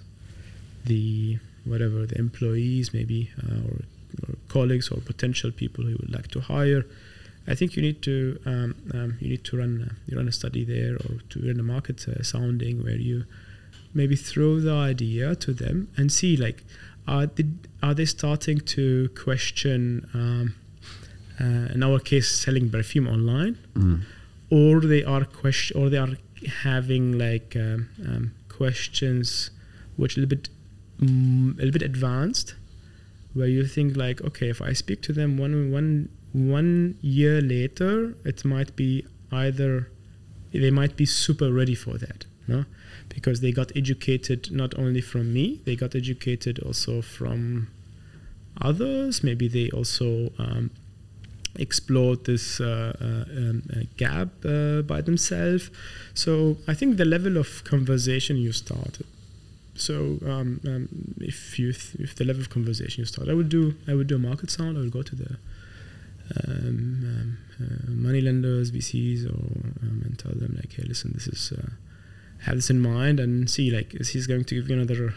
the whatever the employees maybe uh, or, or colleagues or potential people who would like to hire. I think you need to um, um, you need to run uh, you run a study there or to run a market uh, sounding where you maybe throw the idea to them and see like are they, are they starting to question um, uh, in our case selling perfume online Mm. or they are question or they are having like um, um, questions which a little bit mm, a little bit advanced where you think like okay if i speak to them one one one year later it might be either they might be super ready for that no? Because they got educated not only from me they got educated also from others. Maybe they also um, explored this uh, uh, um, uh, gap by themselves. So I think the level of conversation you started. So um, um, if you th- if the level of conversation you start, I would do I would do a market sound. I would go to the um, um, uh, money lenders, VCs, or um, and tell them like, hey, listen, this is uh, have this in mind and see like is he's going to give you another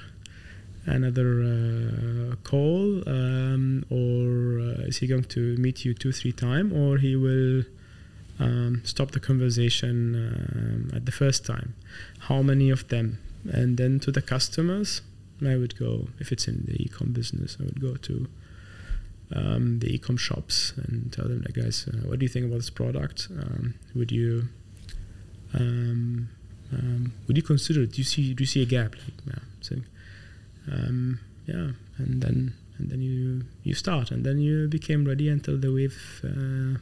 another uh, call um, or uh, is he going to meet you two three time or he will um, stop the conversation um, at the first time? How many of them? And then to the customers i would go if it's in the e-com business i would go to um, the e-com shops and tell them like guys uh, what do you think about this product? Um, would you um, um, would you consider it? Do you see do you see a gap? Like yeah, saying um, yeah, and then and then you you start, and then you became ready until the wave. Uh,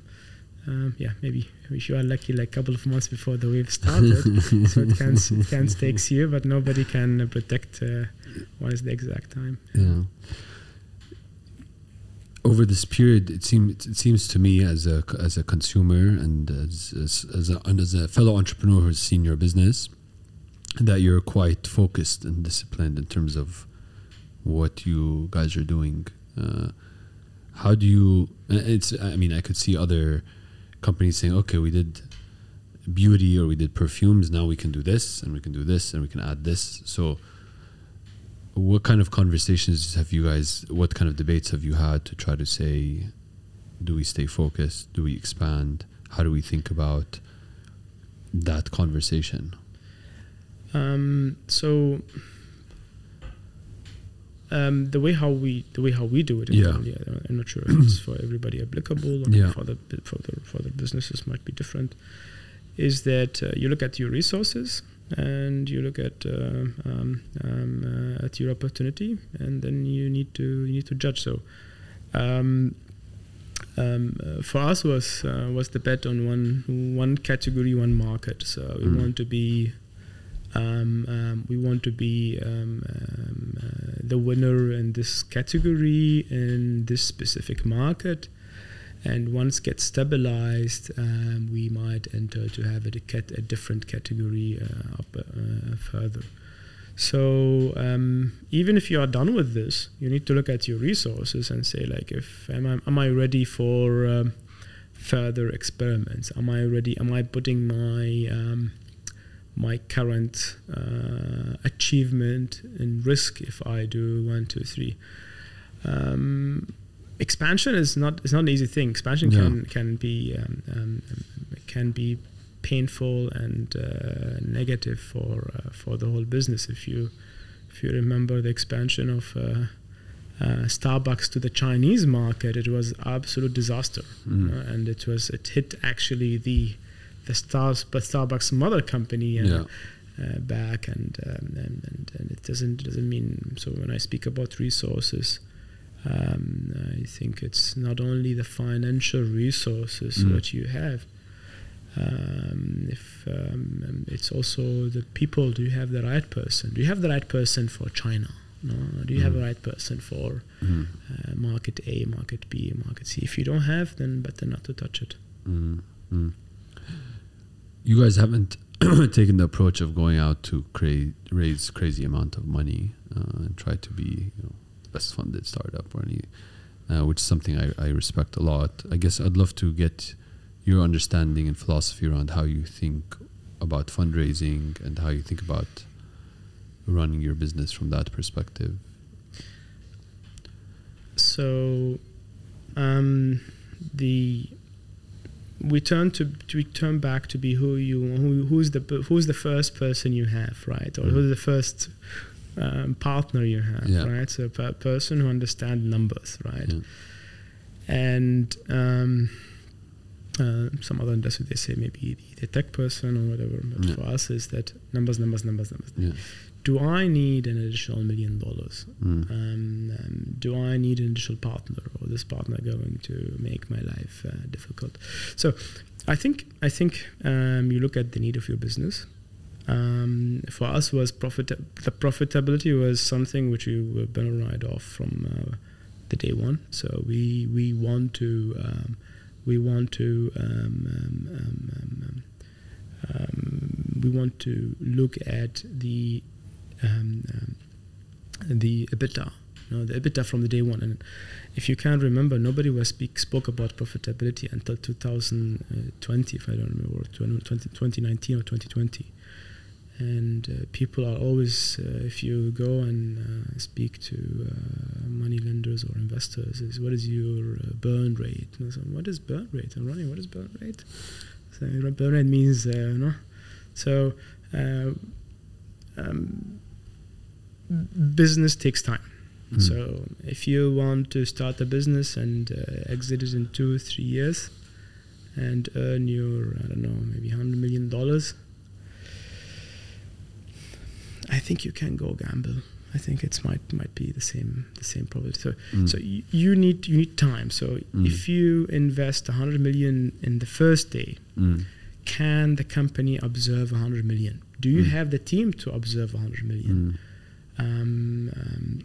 um, yeah, maybe if you are lucky, like a couple of months before the wave started, <laughs> so it can it can takes you, but nobody can predict uh, what is the exact time. Yeah. Over this period, it seems it seems to me as a as a consumer and as as, as, a, and as a fellow entrepreneur who's seen your business, that you're quite focused and disciplined in terms of what you guys are doing. Uh, how do you? It's. I mean, I could see other companies saying, "Okay, we did beauty or we did perfumes. Now we can do this and we can do this and we can add this." So, what kind of conversations have you guys? What kind of debates have you had to try to say, do we stay focused? Do we expand? How do we think about that conversation? Um, so um, the way how we the way how we do it, Yeah. internally, I- I'm not sure if it's <clears throat> for everybody applicable or Yeah. for the for the for the businesses might be different. Is that uh, you look at your resources and you look at uh, um, um, uh, at your opportunity, and then you need to you need to judge. So. Um, um, uh, for us was uh, was the bet on one one category, one market. So we Mm. want to be we want to be um, um, uh, the winner in this category in this specific market. And once gets stabilized, um, we might enter to have a, a different category uh, up uh, further. So um, even if you are done with this, you need to look at your resources and say like, if am I, am I ready for um, further experiments? Am I ready? Am I putting my um, my current uh, achievement and risk if I do one, two, three? Um, expansion is not is not an easy thing. Expansion Yeah. can can be um, um, can be painful and uh, negative for uh, for the whole business. If you if you remember the expansion of uh, uh, Starbucks to the Chinese market, it was absolute disaster, Mm. uh, and it was it hit actually the the Stars but Starbucks mother company. Uh, Yeah. uh, back and, um, and and and it doesn't doesn't mean so when I speak about resources um, I think it's not only the financial resources Mm. what you have um, if um, um, it's also the people do you have the right person do you have the right person for China no do you have Mm. the right person for Mm. uh, market A market B market C if you don't have then better not to touch it Mm, mm. You guys haven't <clears throat> taken the approach of going out to raise crazy amount of money uh, and try to be you know best funded startup or any, uh, which is something I, I respect a lot. I guess I'd love to get your understanding and philosophy around how you think about fundraising and how you think about running your business from that perspective. so um, the we turn to we turn back to be who you who, who's the who's the first person you have right or Mm. who's the first um, partner you have Yeah. right so a per- person who understands numbers right Yeah. and um, uh, some other industry they say maybe the, the tech person or whatever but Yeah. for us is that numbers numbers numbers numbers. Do I need an additional million dollars Mm. um, um, do I need an additional partner, or this partner going to make my life uh, difficult? So, I think I think um, you look at the need of your business. Um, for us, was profit the profitability was something which we were been right off from uh, the day one. So we we want to um, we want to um, um, um, um, um, um, we want to look at the um, um, the EBITDA, you know, the EBITDA from the day one. And if you can't remember, nobody was speak spoke about profitability until 2020, if I don't remember, or 20, 2019 or 2020. And uh, people are always, uh, if you go and uh, speak to uh, money lenders or investors, is what is your uh, burn rate? And what is burn rate? I'm running. What is burn rate? So burn rate means, uh, you know, so. Um, business takes time. Mm. So if you want to start a business and uh, exit it in two, three years, and earn your I don't know maybe hundred million dollars, I think you can go gamble. I think it's might might be the same the same probability. So Mm. so you, you need you need time. So Mm. if you invest a hundred million in the first day, Mm. can the company observe 100 million? Do you Mm. have the team to observe 100 million? Um, um,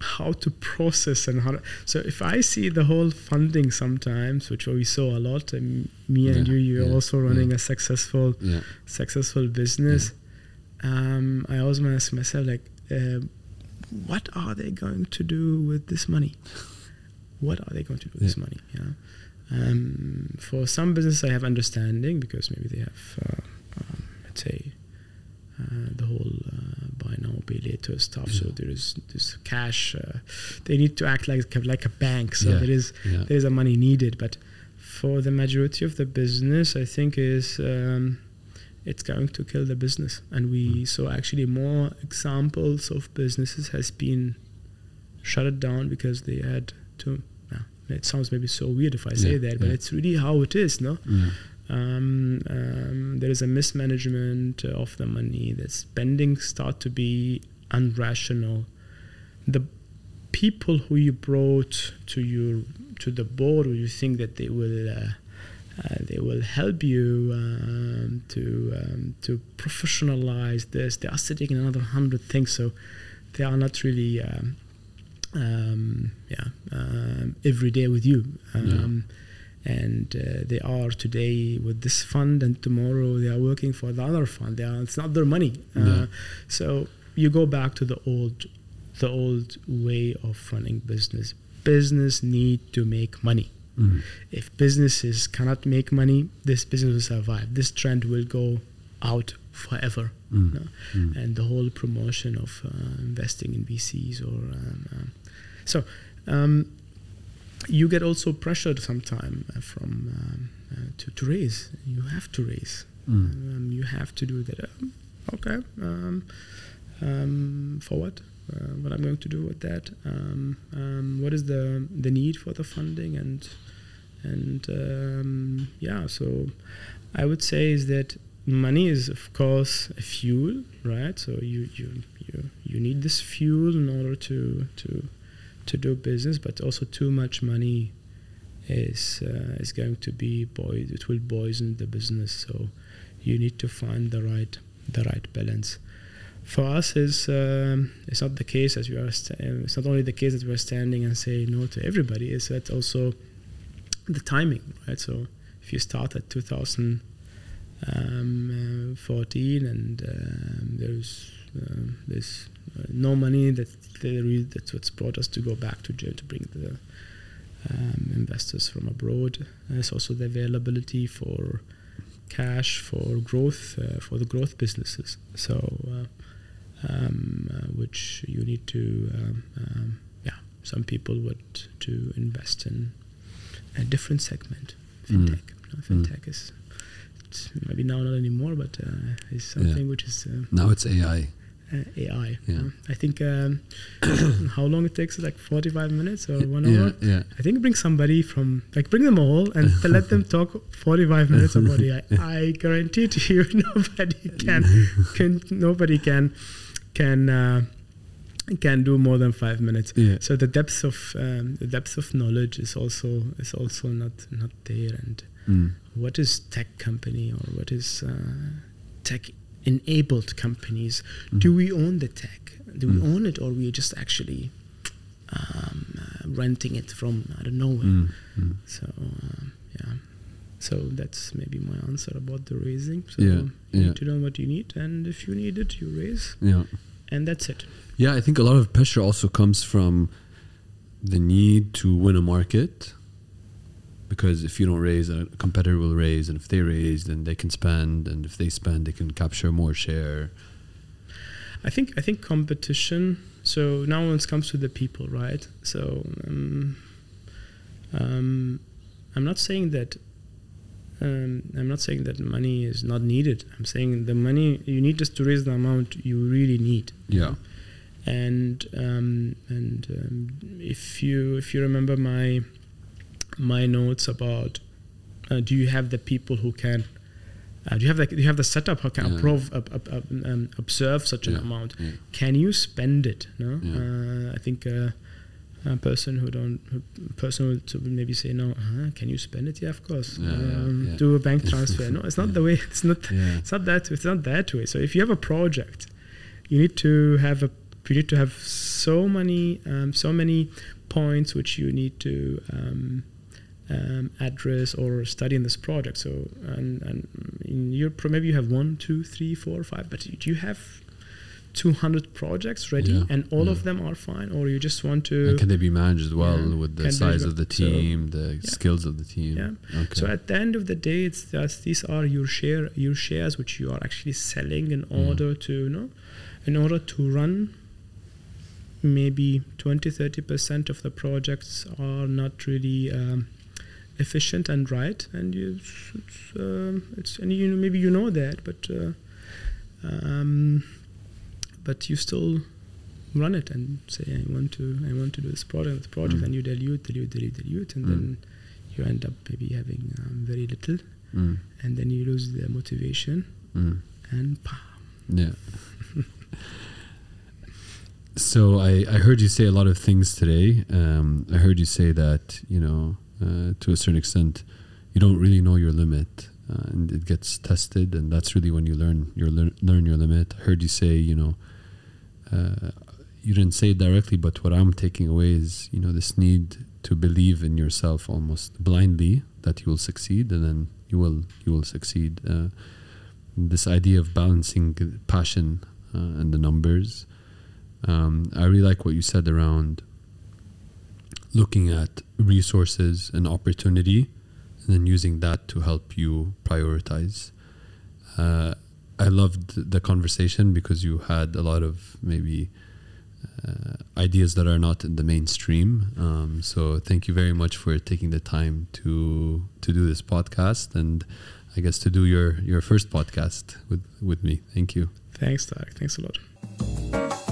how to process and how to, so if I see the whole funding sometimes, which we saw a lot, and me and Yeah, you, you're yeah, also running yeah. a successful successful business. Um, I always ask myself like, uh, what are they going to do with this money? What are they going to do with this money? Yeah. Um, for some business, I have understanding because maybe they have, uh, um, let's say, uh, the whole uh, buy now pay later stuff. So there is this cash. Uh, they need to act like like a bank. So Yeah. there is Yeah. there is a money needed. But for the majority of the business, I think is um, it's going to kill the business. And we saw actually more examples of businesses has been shut down because they had to. It sounds maybe so weird if I say Yeah, that, but it's really how it is, no? Yeah. um, um, there is a mismanagement of the money. The spending start to be unrational. The people who you brought to your to the board, who you think that they will uh, uh, they will help you um, to um, to professionalize this. They are sitting in another hundred things, so they are not really. Um, um, yeah, um, every day with you. Um, and uh, they are today with this fund and tomorrow they are working for the other fund they are, it's not their money uh, Yeah. so you go back to the old the old way of running business business need to make money Mm. if businesses cannot make money this business will survive this trend will go out forever Mm. no? Mm. and the whole promotion of uh, investing in VCs or um, um, so um, you get also pressured sometime uh, from um, uh, to, to raise. You have to raise. Mm. um, you have to do that. Um, okay um, um, for what? Uh, what I'm going to do with that? Um, um, what is the the need for the funding? And and um, yeah so I would say is that money is of course a fuel right? So you you you, you need this fuel in order to to to do business but also too much money is uh, is going to be boy it will poison the business. So you need to find the right the right balance. For us is um, it's not the case as we are sta- uh, it's not only the case that we're standing and say no to everybody it's that also the timing right? So if you start at 2014 and um, there's um, there's uh, no money that there is- that's what's brought us to go back to jail to bring the um, investors from abroad. And it's also the availability for cash for growth uh, for the growth businesses. So, uh, um, uh, which you need to, um, um, yeah, some people would to invest in a different segment, Mm. fintech. You know, fintech is maybe now not anymore, but uh, is something which is uh, Now it's AI. Uh, AI. Yeah. I think um, <coughs> how long it takes like 45 minutes or one Yeah, hour. yeah. I think bring somebody from like bring them all and <laughs> let them talk 45 minutes about AI. <laughs> I guarantee to you <laughs> nobody can can nobody can can uh, can do more than five minutes. Yeah. So the depth of um, the depth of knowledge is also is also not not there. And Mm. what is tech company or what is uh, tech enabled companies? Do Mhm. we own the tech? Do we Mm. own it or we just actually um, uh, renting it from I don't know? So um, yeah. So that's maybe my answer about the raising. So Yeah, you yeah. need to know what you need, and if you need it, you raise, Yeah. and that's it. Yeah, I think a lot of pressure also comes from the need to win a market. Because if you don't raise, a competitor will raise, and if they raise, then they can spend, and if they spend, they can capture more share. I think I think competition. So now when it comes to the people, right? So um, um, I'm not saying that. Um, I'm not saying that money is not needed. I'm saying the money you need just to raise the amount you really need. Yeah. And um, and um, if you if you remember my my notes about uh, do you have the people who can uh, do you have like do you have the setup who can Yeah. approve, up, um, observe such an amount yeah. can you spend it no Yeah. uh, i think uh, a person who don't a person would maybe say no uh, can you spend it yeah of course Yeah, yeah, um, yeah. do a bank transfer no it's not Yeah. the way it's not <laughs> Yeah. it's not that it's not that way so if you have a project you need to have a you need to have so many um, so many points which you need to um, address or study in this project so and, and in your pro maybe you have one two three four five but do you have 200 projects ready Yeah, and all yeah. of them are fine or you just want to And can they be managed as well Yeah, with the size of the well. So, team, the skills of the team? Yeah. Okay. So at the end of the day, it's just these are your share your shares which you are actually selling in Mm. order to you know in order to run, maybe 20 30% of the projects are not really um, efficient and right. And you, it's, um, it's, and you know, maybe you know that, but, uh, um, but you still run it and say, I want to, I want to do this project, this project, Mm. and you dilute, dilute, dilute, dilute, and Mm. then you end up maybe having um, very little, Mm. and then you lose the motivation, Mm. and pa. Yeah. <laughs> so I, I heard you say a lot of things today. Um, I heard you say that you know uh, to a certain extent you don't really know your limit, uh, and it gets tested, and that's really when you learn your learn, your limit. I heard you say you know uh, you didn't say it directly, but what I'm taking away is you know this need to believe in yourself almost blindly that you will succeed, and then you will you will succeed. Uh, this idea of balancing passion uh, and the numbers. Um, I really like what you said around looking at resources and opportunity and then using that to help you prioritize. Uh, I loved the conversation because you had a lot of maybe uh, ideas that are not in the mainstream. Um, so thank you very much for taking the time to to do this podcast and I guess to do your your first podcast with with me. Thank you. Thanks, Tarek. Thanks a lot.